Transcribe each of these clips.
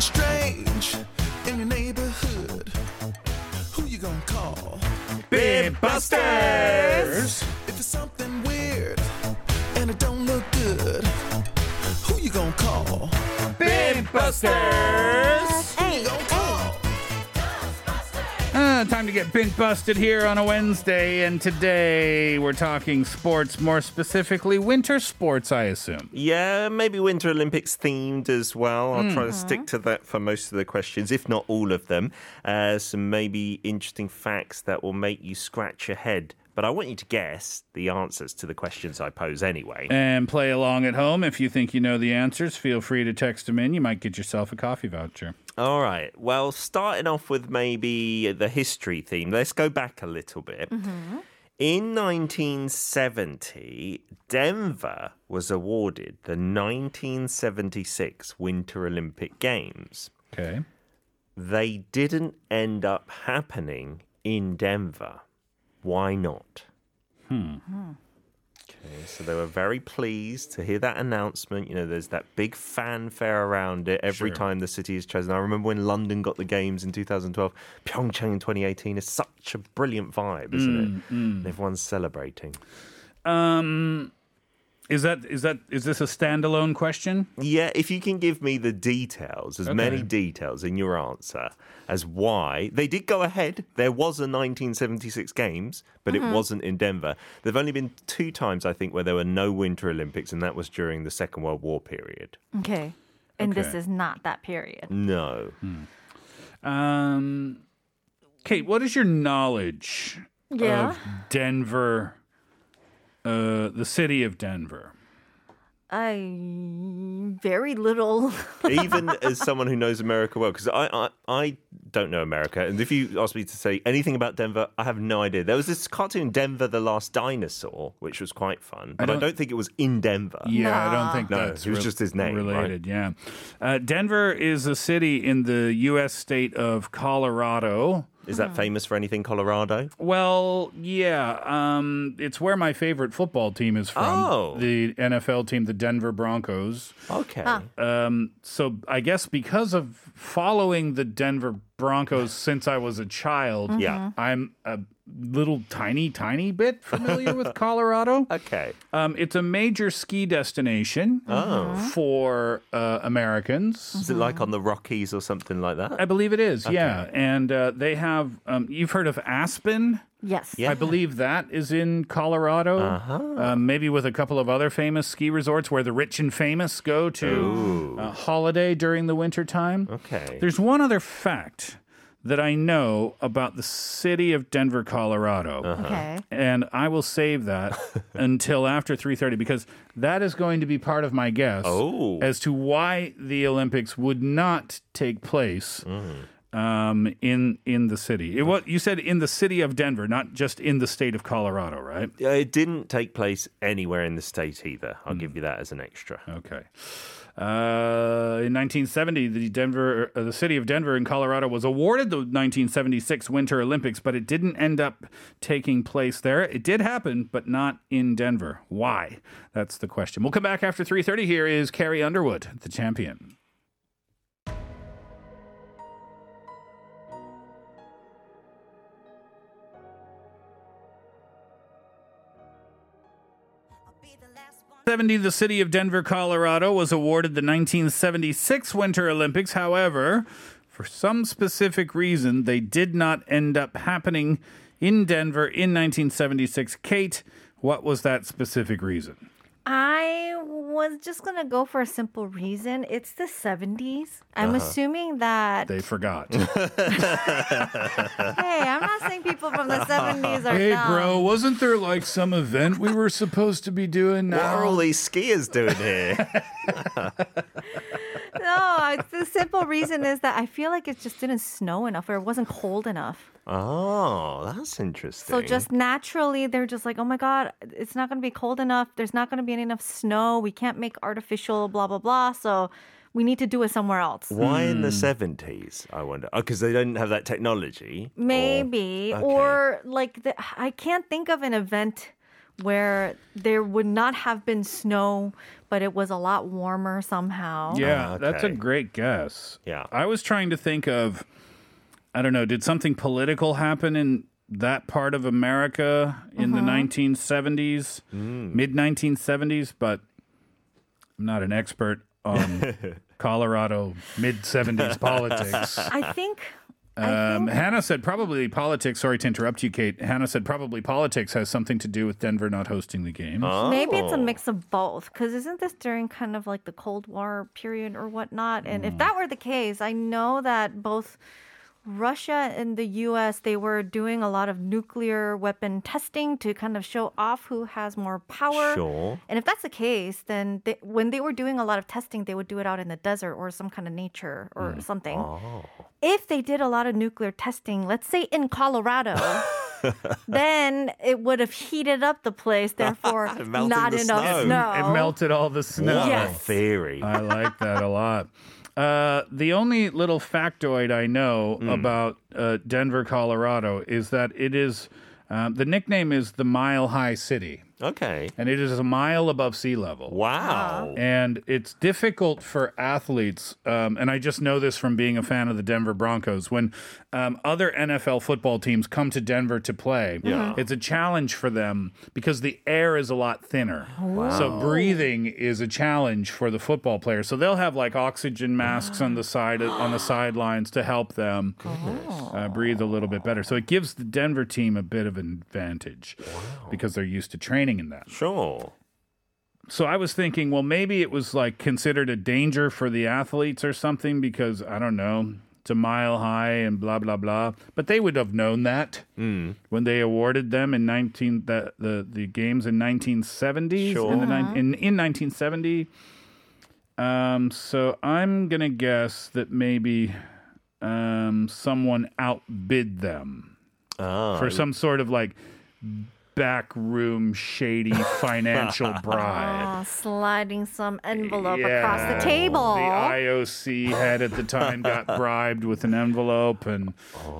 something strange in your neighborhood, who you gonna call? Busters. If it's something weird and it don't look good, who you gonna call? Big Busters. Who time to get bink busted here on a Wednesday, and today we're talking sports, more specifically winter sports, I assume. Yeah, maybe Winter Olympics themed as well. I'll try to stick to that for most of the questions, if not all of them. Uh, some maybe interesting facts that will make you scratch your head. But I want you to guess the answers to the questions I pose anyway. And play along at home. If you think you know the answers, feel free to text them in. You might get yourself a coffee voucher. All right. Well, starting off with maybe the history theme, let's go back a little bit. Mm-hmm. In 1970, Denver was awarded the 1976 Winter Olympic Games. Okay. They didn't end up happening in Denver. Why not? Hmm. Okay, so they were very pleased to hear that announcement. You know, there's that big fanfare around it every Sure. time the city is chosen. I remember when London got the games in 2012. Pyeongchang in 2018 is such a brilliant vibe, isn't it? And Everyone's celebrating. Um, is that is that is this a standalone question? Yeah, if you can give me the details, as many details in your answer as why they did go ahead. There was a 1976 Games, but it wasn't in Denver. There've only been two times, I think, where there were no Winter Olympics, and that was during the Second World War period. Okay. And this is not that period. No. Um, Kate, what is your knowledge Yeah. of Denver, uh, the city of Denver? I very little. Even as someone who knows America well, because I, I I don't know America, and if you ask me to say anything about Denver, I have no idea. There was this cartoon Denver the Last Dinosaur, which was quite fun, but I don't- don't, think it was in Denver. Yeah, I don't think No, that's it was just his name, right? related. Yeah, uh, Denver is a city in the U.S. state of Colorado. Is that famous for anything, Colorado? Well, yeah, um, it's where my favorite football team is from. Oh. The NFL team, the Denver Broncos. Okay. Um, so I guess because of following the Denver Broncos since I was a child, Yeah. I'm a little tiny, tiny bit familiar with Colorado. Okay. Um, it's a major ski destination Oh. for uh, Americans. Is it like on the Rockies or something like that? I believe it is, yeah. And uh, they have, um, you've heard of Aspen? Yes. Yeah. I believe that is in Colorado. Uh-huh. maybe with a couple of other famous ski resorts where the rich and famous go to uh, holiday during the winter time. Okay. There's one other fact that I know about the city of Denver, Colorado. Okay. And I will save that until after 3:30 because that is going to be part of my guess Oh. as to why the Olympics would not take place um, in in the city. It, what you said in the city of Denver, not just in the state of Colorado, right? Yeah, it didn't take place anywhere in the state either. I'll give you that as an extra. Okay. Uh, in 1970, the Denver, uh, the city of Denver in Colorado was awarded the 1976 Winter Olympics, but it didn't end up taking place there. It did happen, but not in Denver. Why? That's the question. We'll come back after 3:30. Here is Carrie Underwood, the champion. Seventy, the city of Denver, Colorado, was awarded the 1976 Winter Olympics. However, for some specific reason, they did not end up happening in Denver in 1976. Kate, what was that specific reason? I was just gonna go for a simple reason. It's the 70s. I'm uh-huh. assuming that. They forgot. hey, I'm not saying people from the 70s are hey, dumb. bro, wasn't there like some event we were supposed to be doing What are now? all these skiers doing here? No, it's the simple reason is that I feel like it just didn't snow enough or it wasn't cold enough. oh, that's interesting. So just naturally, they're just like, oh my God, it's not going to be cold enough. There's not going to be enough snow. We can't make artificial blah, blah, blah. So we need to do it somewhere else. Why in Hmm. the 70s, I wonder? Oh, because they didn't have that technology? Or- Maybe. okay. Or like, the, I can't think of an event where there would not have been snow, but it was a lot warmer somehow. Yeah, Ah, that's a great guess. Yeah. I was trying to think of, I don't know, did something political happen in that part of America in the 1970s, mid 1970s? But I'm not an expert on Colorado mid 70s politics. I think. I Um, Hannah said probably politics. Sorry to interrupt you, Kate. Hannah said probably politics has something to do with Denver not hosting the games. Maybe it's a Oh. mix of both. Because isn't this during kind of like the Cold War period or whatnot? And if that were the case, I know that both Russia and the U.S. they were doing a lot of nuclear weapon testing to kind of show off who has more power. Sure. And if that's the case, then they, when they were doing a lot of testing, they would do it out in the desert or some kind of nature or mm. something. Oh. If they did a lot of nuclear testing, let's say in Colorado, then it would have heated up the place, therefore not the enough snow. snow. It melted all the snow. What Yes. theory. I like that a lot. Uh, the only little factoid I know about uh, Denver, Colorado is that it is um, the nickname is the Mile High City, okay. and it is a mile above sea level. Wow. And it's difficult for athletes, um, and I just know this from being a fan of the Denver Broncos. When um, other NFL football teams come to Denver to play, Yeah. it's a challenge for them because the air is a lot thinner. Wow. So breathing is a challenge for the football players. So they'll have like oxygen masks on the side on the sidelines to help them uh, breathe a little bit better. So it gives the Denver team a bit of an advantage because they're used to training in that. Sure. So I was thinking, well, maybe it was like considered a danger for the athletes or something because I don't know, it's a mile high and blah blah blah. But they would have known that when they awarded them in nineteen the the, the games in nineteen seventies Sure. in the nine, in in nineteen seventy. Um, so I'm gonna guess that maybe um, someone outbid them Ah, for some sort of like backroom shady financial bribe. Oh, sliding some envelope across the table. The IOC head at the time got bribed with an envelope and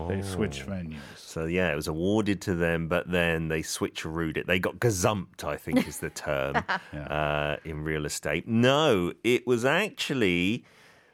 they switched venues. So yeah, it was awarded to them, but then they switcherooed it. They got gazumped, I think is the term uh, in real estate. No, it was actually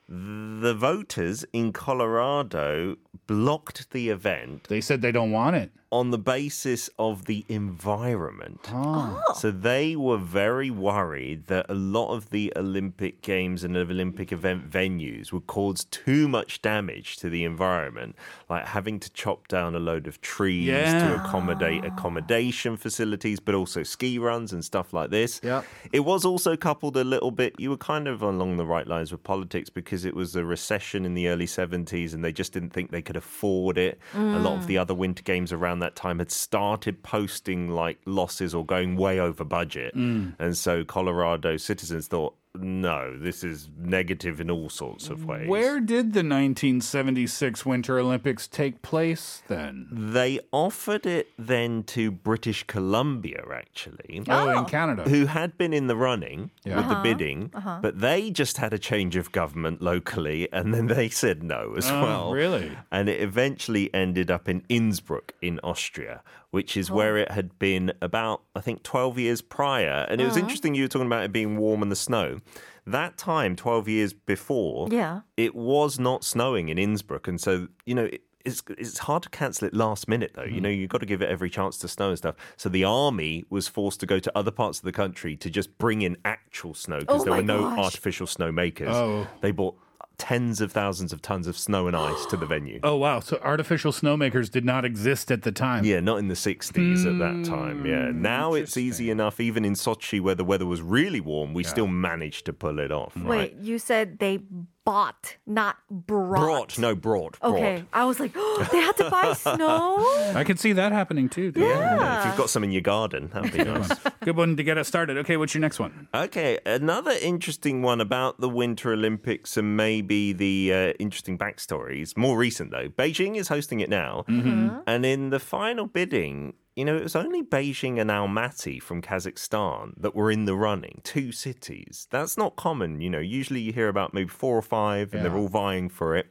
the voters in Colorado blocked the event They said they don't want it. on the basis of the environment. Ah. Oh. So they were very worried that a lot of the Olympic Games and Olympic event venues would cause too much damage to the environment, like having to chop down a load of trees Yeah. to accommodate accommodation facilities, but also ski runs and stuff like this. Yep. It was also coupled a little bit, you were kind of along the right lines with politics because it was a recession in the early 70s and they just didn't think they could afford it. A lot of the other winter games around that time had started posting like losses or going way over budget. Mm. And so Colorado citizens thought, no, this is negative in all sorts of ways. Where did the 1976 Winter Olympics take place then? They offered it then to British Columbia, actually. Oh, in oh. Canada. who had been in the running Yeah. with the uh-huh. bidding, uh-huh. but they just had a change of government locally, and then they said no as Oh, well. really? And it eventually ended up in Innsbruck in Austria, which is where it had been about, I think, 12 years prior. And it was uh-huh. interesting you were talking about it being warm in the snow. That time, 12 years before, Yeah. it was not snowing in Innsbruck. And so, you know, it, it's, it's hard to cancel it last minute, though. You mm-hmm. know, you've got to give it every chance to snow and stuff. So the army was forced to go to other parts of the country to just bring in actual snow because Oh there were no gosh. artificial snow makers. Oh. They bought tens of thousands of tons of snow and ice to the venue. Oh, wow. So artificial snowmakers did not exist at the time. Yeah, not in the 60s at that time. Yeah. Hmm, now it's easy enough, even in Sochi where the weather was really warm, we still managed to pull it off. Right? Wait, you said they bought, not brought. Brought, no, brought. Okay, brought. I was like, oh, they had to buy snow. I could see that happening too. Yeah, if you've got some in your garden, that'd be nice. Good one to get us started. Okay, what's your next one? Okay, another interesting one about the Winter Olympics and maybe the uh, interesting backstories. More recent though, Beijing is hosting it now, and in the final bidding, you know, it was only Beijing and Almaty from Kazakhstan that were in the running. Two cities. That's not common. You know, usually you hear about maybe four or five, and they're all vying for it.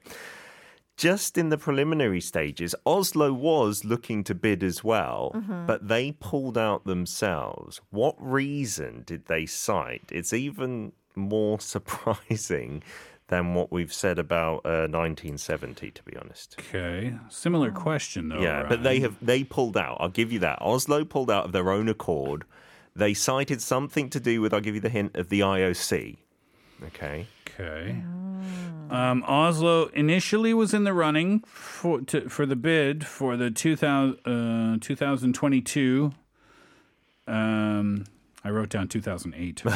just in the preliminary stages, Oslo was looking to bid as well, mm-hmm. but they pulled out themselves. What reason did they cite? It's even more surprising than what we've said about uh, 1970, to be honest. Okay. Similar question though. yeah, but they have they pulled out. I'll give you that. Oslo pulled out of their own accord. They cited something to do with. I'll give you the hint of the IOC. Okay. Okay. Um, Oslo initially was in the running for to, for the bid for the 2000, uh, 2022. Um, I wrote down 2008.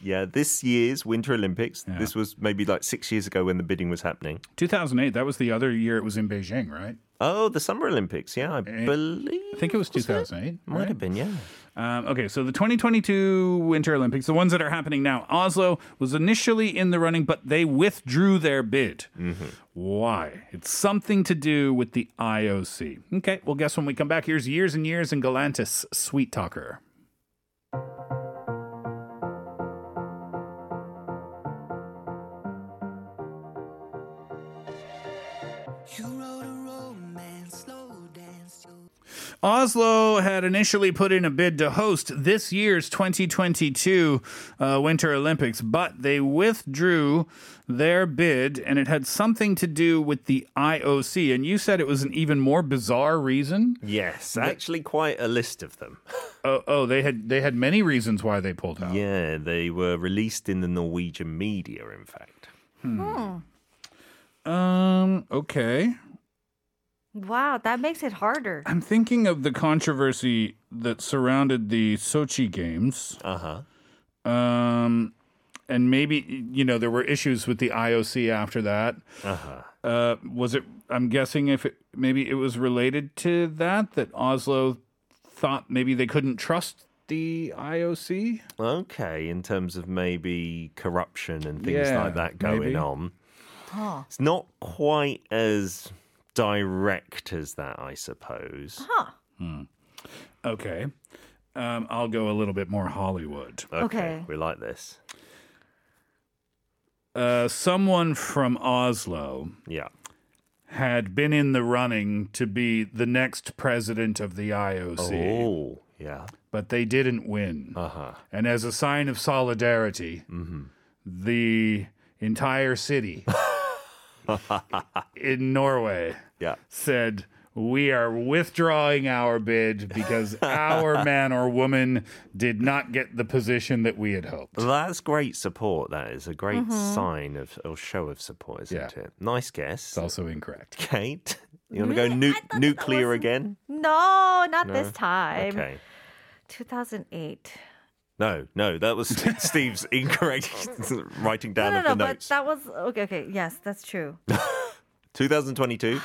Yeah, this year's Winter Olympics. This was maybe like six years ago when the bidding was happening. 2008. That was the other year it was in Beijing, right? Oh, the Summer Olympics. Yeah, I believe. I think it was 2008. Might right? have been. Yeah. Um, okay, so the 2022 Winter Olympics, the ones that are happening now, Oslo was initially in the running, but they withdrew their bid. Why? It's something to do with the IOC. Okay, well, guess when we come back, here's Years and Years and Galantis, Sweet Talker. You Oslo had initially put in a bid to host this year's 2022 uh, Winter Olympics, but they withdrew their bid, and it had something to do with the IOC. And you said it was an even more bizarre reason. Yes, actually, quite a list of them. Oh, oh, they had they had many reasons why they pulled out. Yeah, they were released in the Norwegian media. In fact. oh, Um. Okay. Wow, that makes it harder. I'm thinking of the controversy that surrounded the Sochi Games. Uh huh. Um, and maybe you know there were issues with the IOC after that. Uh-huh. Uh, was it? I'm guessing if it, maybe it was related to that that Oslo thought maybe they couldn't trust the IOC. Okay, in terms of maybe corruption and things Yeah, like that going maybe. on. It's not quite as direct as that, I suppose. Huh. Okay. Um, I'll go a little bit more Hollywood. Okay. We like this. Uh, someone from Oslo Yeah. had been in the running to be the next president of the IOC, Oh, yeah. but they didn't win. Uh huh. And as a sign of solidarity, the entire city in Norway Yeah. said, We are withdrawing our bid because our man or woman did not get the position that we had hoped. That's great support. That is a great mm-hmm. sign of or show of support, isn't Yeah. it? Nice guess. It's also incorrect. Kate, you want to go nu- nuclear again? No, not this time. Okay. 2008. No, no, that was Steve's incorrect writing down no, of the notes. no, the but that was okay. Okay, yes, that's true. 2022.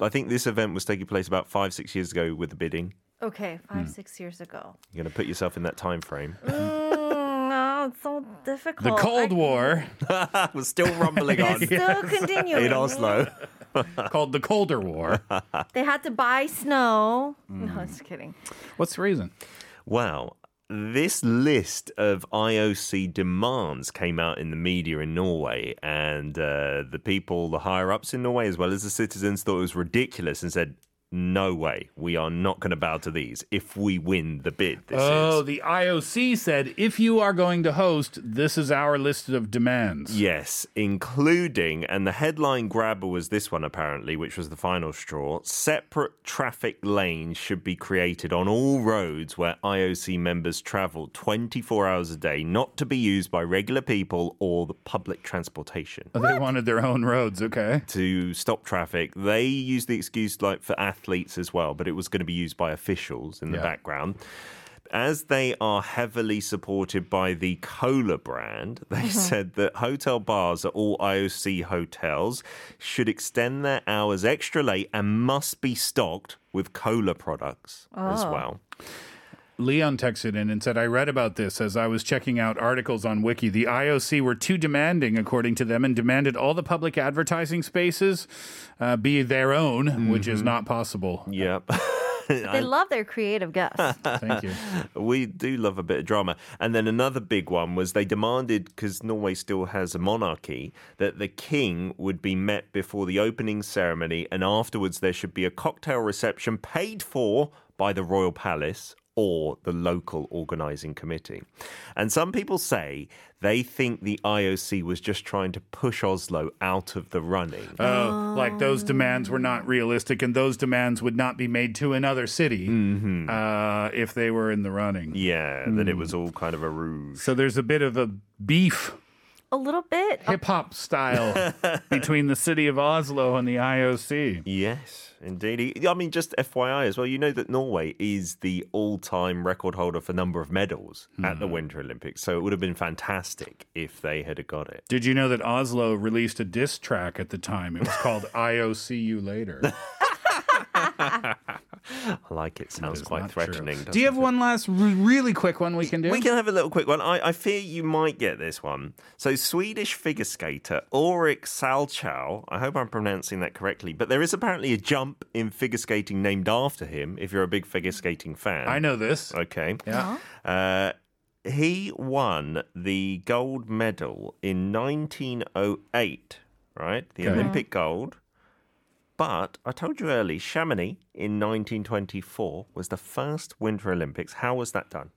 I think this event was taking place about five, six years ago with the bidding. Okay, five, six years ago. You're going to put yourself in that time frame. Mm, no, it's so difficult. The Cold I- War, We're still rumbling on Still continuing. in Oslo. called the Colder War. They had to buy snow. Mm. No, just kidding. What's the reason? Wow. This list of IOC demands came out in the media in Norway, and uh, the people, the higher ups in Norway, as well as the citizens, thought it was ridiculous and said, No way, we are not going to bow to these if we win the bid. This Oh, is. the IOC said if you are going to host, this is our list of demands. Yes, including, and the headline grabber was this one apparently, which was the final straw. Separate traffic lanes should be created on all roads where IOC members travel 24 hours a day, not to be used by regular people or the public transportation. Oh, they wanted their own roads, okay? To stop traffic, they used the excuse like for athletes as well, but it was going to be used by officials in the Yeah. background. As they are heavily supported by the Cola brand, they mm-hmm. said that hotel bars at all IOC hotels should extend their hours extra late and must be stocked with cola products as oh. well. Leon texted in and said, I read about this as I was checking out articles on Wiki. The IOC were too demanding, according to them, and demanded all the public advertising spaces uh, be their own, which is not possible. Yep. They love their creative guests. Thank you. We do love a bit of drama. And then another big one was they demanded, because Norway still has a monarchy, that the king would be met before the opening ceremony and afterwards there should be a cocktail reception paid for by the royal palace or the local organizing committee. And some people say they think the IOC was just trying to push Oslo out of the running. Oh, like those demands were not realistic, and those demands would not be made to another city uh, if they were in the running. yeah, that it was all kind of a ruse. So there's a bit of a beef, A little bit. hip hop style, between the city of Oslo and the IOC. Yes, indeed. I mean, just FYI as well, you know that Norway is the all time record holder for number of medals at the hmm. Winter Olympics. So it would have been fantastic if they had got it. Did you know that Oslo released a diss track at the time? It was called "I'll You Later." I like it. Sounds It's quite threatening. Do you have it? one last r- really quick one we can do? We can have a little quick one. I, I fear you might get this one. So, Swedish figure skater Ulrich Salchow, I hope I'm pronouncing that correctly, but there is apparently a jump in figure skating named after him if you're a big figure skating fan. I know this. Okay. Yeah. Uh, he won the gold medal in 1908, right? The Okay. Olympic gold. But I told you early, Chamonix in 1924 was the first Winter Olympics. How was that done?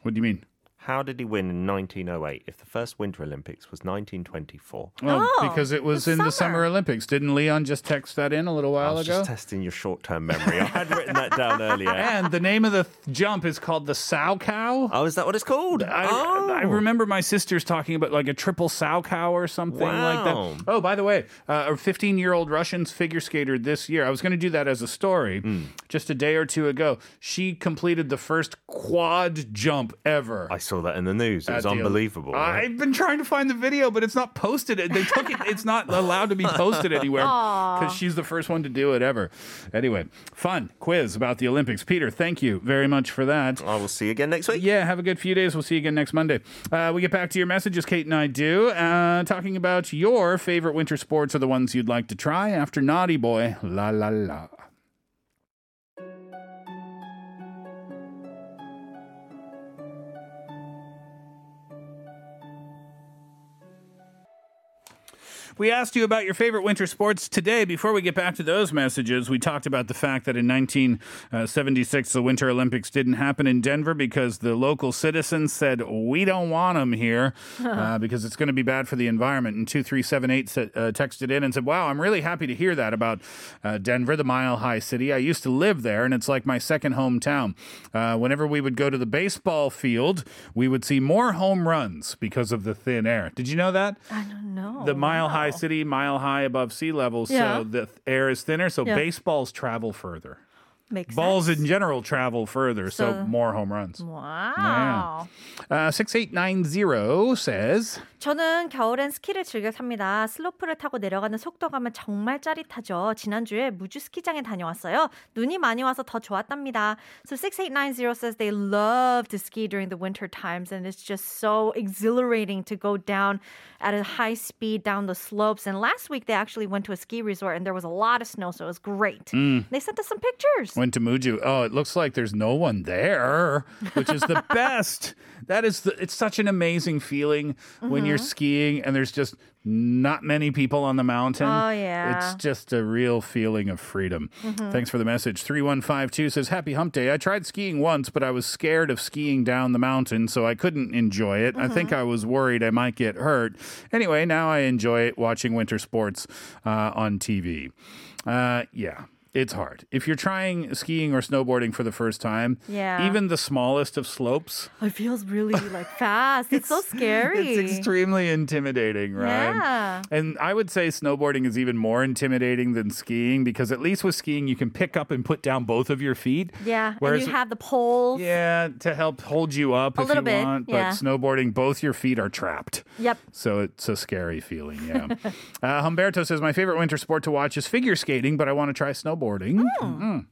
What do you mean? How did he win in 1908 if the first Winter Olympics was 1924? Well, Oh, because it was the in the summer. Summer Olympics. Didn't Leon just text that in a little I while was ago? just testing your short-term memory. I had written that down earlier. and the name of the th- jump is called the Sow Cow. Oh, is that what it's called? I, oh. I remember my sisters talking about like a triple Salchow or something like Wow. that. Oh, by the way, uh, a 15 year old Russian figure skater this year, I was going to do that as a story Hmm. just a day or two ago. She completed the first quad jump ever. I saw that in the news. It was at unbelievable. right? I've been trying to find the video, but it's not posted. They took it. It's not allowed to be posted anywhere because she's the first one to do it ever. Anyway, fun quiz about the Olympics. Peter, thank you very much for that. I will see you again next week. Yeah, have a good few days. We'll see you again next Monday. Uh, we get back to your messages, Kate and I do, uh, talking about your favorite winter sports or the ones you'd like to try after Naughty Boy. La la la. We asked you about your favorite winter sports today. Before we get back to those messages, we talked about the fact that in 1976, the Winter Olympics didn't happen in Denver because the local citizens said, We don't want them here uh, because it's going to be bad for the environment. And 2378 uh, texted in and said, Wow, I'm really happy to hear that about uh, Denver, the mile high city. I used to live there, and it's like my second hometown. Uh, whenever we would go to the baseball field, we would see more home runs because of the thin air. Did you know that? I don't know. the mile high Wow. city, mile high above sea level, Yeah. so the th- air is thinner. So Yeah. baseballs travel further. Makes Balls sense. in general travel further, so, So- more home runs. Wow. Uh, 6890 says, 저는 겨울엔 스키를 즐겨 탑니다. 슬로프를 타고 내려가는 속도감은 정말 짜릿하죠. 지난주에 무주 스키장에 다녀왔어요. 눈이 많이 와서 더 좋았답니다. So 6890 says they love to ski during the winter times and it's just so exhilarating to go down at a high speed down the slopes. And last week they actually went to a ski resort and there was a lot of snow, so it was great. They sent us some pictures. went to Muju. Oh, it looks like there's no one there, which is the best. That is the, it's such an amazing feeling when you're skiing and there's just not many people on the mountain. Oh, yeah. It's just a real feeling of freedom. Thanks for the message. 3152 says, Happy hump day. I tried skiing once, but I was scared of skiing down the mountain, so I couldn't enjoy it. I think I was worried I might get hurt. Anyway, now I enjoy it watching winter sports uh, on TV. Uh, yeah. It's hard. If you're trying skiing or snowboarding for the first time, Yeah. even the smallest of slopes, It feels really like fast. It's, so scary. it's extremely intimidating, right? Yeah. And I would say snowboarding is even more intimidating than skiing because at least with skiing you can pick up and put down both of your feet. Yeah, Whereas and you have the poles. yeah, to help hold you up A if little you bit, want. yeah. But snowboarding, both your feet are trapped. Yep. So it's a scary feeling, yeah. uh, Humberto says, My favorite winter sport to watch is figure skating, but I want to try snowboarding. Mm.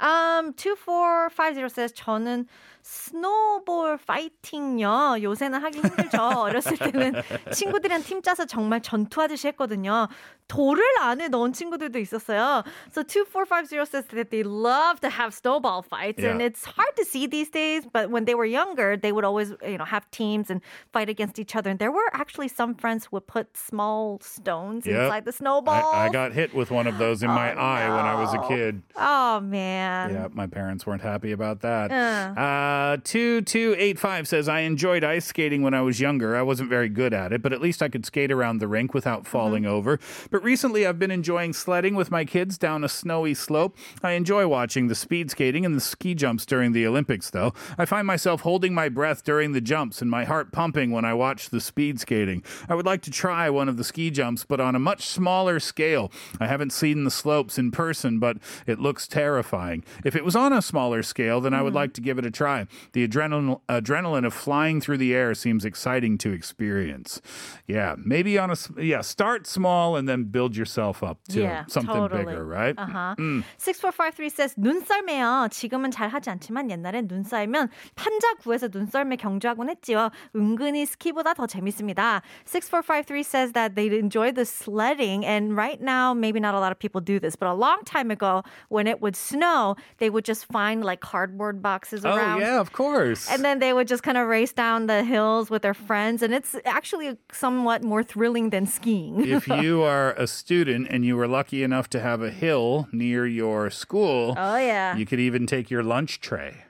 Um, 2450 says 저는 스노볼 파이팅요. 요새는 하기 힘들죠. 어렸을 때는 친구들이랑 팀 짜서 정말 전투하듯이 했거든요. 돌을 안에 넣은 친구들도 있었어요. So 2450 says that they love to have snowball fights and Yeah. it's hard to see these days, but when they were younger, they would always, you know, have teams and fight against each other. And there were actually some friends who would put small stones Yep. inside the snowballs. I, I got hit with one of those in my eye when I was a kid. Oh man. Yeah, my parents weren't happy about that. Uh. Uh, 2285 says, I enjoyed ice skating when I was younger. I wasn't very good at it, but at least I could skate around the rink without falling over. But recently I've been enjoying sledding with my kids down a snowy slope. I enjoy watching the speed skating and the ski jumps during the Olympics, though. I find myself holding my breath during the jumps and my heart pumping when I watch the speed skating. I would like to try one of the ski jumps, but on a much smaller scale. I haven't seen the slopes in person, but it looks terrifying. If it was on a smaller scale, then I would like to give it a try. The adrenaline, adrenaline of flying through the air seems exciting to experience. Yeah, maybe on a s- yeah, start small and then build yourself up to Yeah, something totally. bigger, right? Uh-huh. 6453 says 눈썰매요. 지금은 잘 하지 않지만 옛날엔 눈썰면 판자 구해서 눈썰매 경주하곤 했지요. 은근히 스키보다 더 재밌습니다. 6453 says that they enjoy the sledding and right now maybe not a lot of people do this, but a long time ago when it would snow, they would just find like cardboard boxes Oh around. yeah, of course. And then they would just kind of race down the hills with their friends. And it's actually somewhat more thrilling than skiing. if you are a student and you were lucky enough to have a hill near your school, Oh, yeah. you could even take your lunch tray.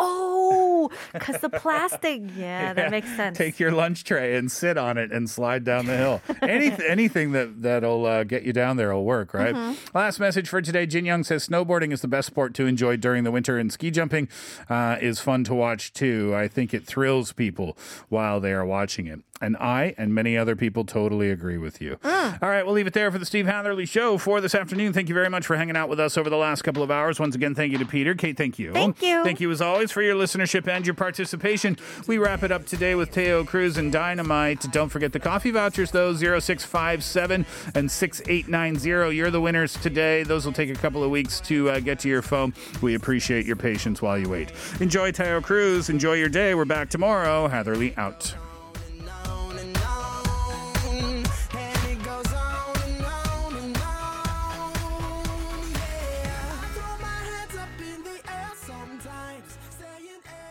Oh, because the plastic. Yeah, that makes sense. Take your lunch tray and sit on it and slide down the hill. Any, anything that, that'll uh, get you down there will work, right? Last message for today. Jin Young says snowboarding is the best sport to enjoy during the winter, and ski jumping uh, is fun to watch too. I think it thrills people while they are watching it. And I and many other people totally agree with you. All right, we'll leave it there for the Steve Hatherley Show for this afternoon. Thank you very much for hanging out with us over the last couple of hours. Once again, thank you to Peter. Kate, thank you. Thank you. Thank you as always for your listenership and your participation. We wrap it up today with Taio Cruz and Dynamite. Don't forget the coffee vouchers, though 0657 and 6890. You're the winners today. Those will take a couple of weeks to uh, get to your phone. We appreciate your patience while you wait. Enjoy Taio Cruz. Enjoy your day. We're back tomorrow. Hatherley out.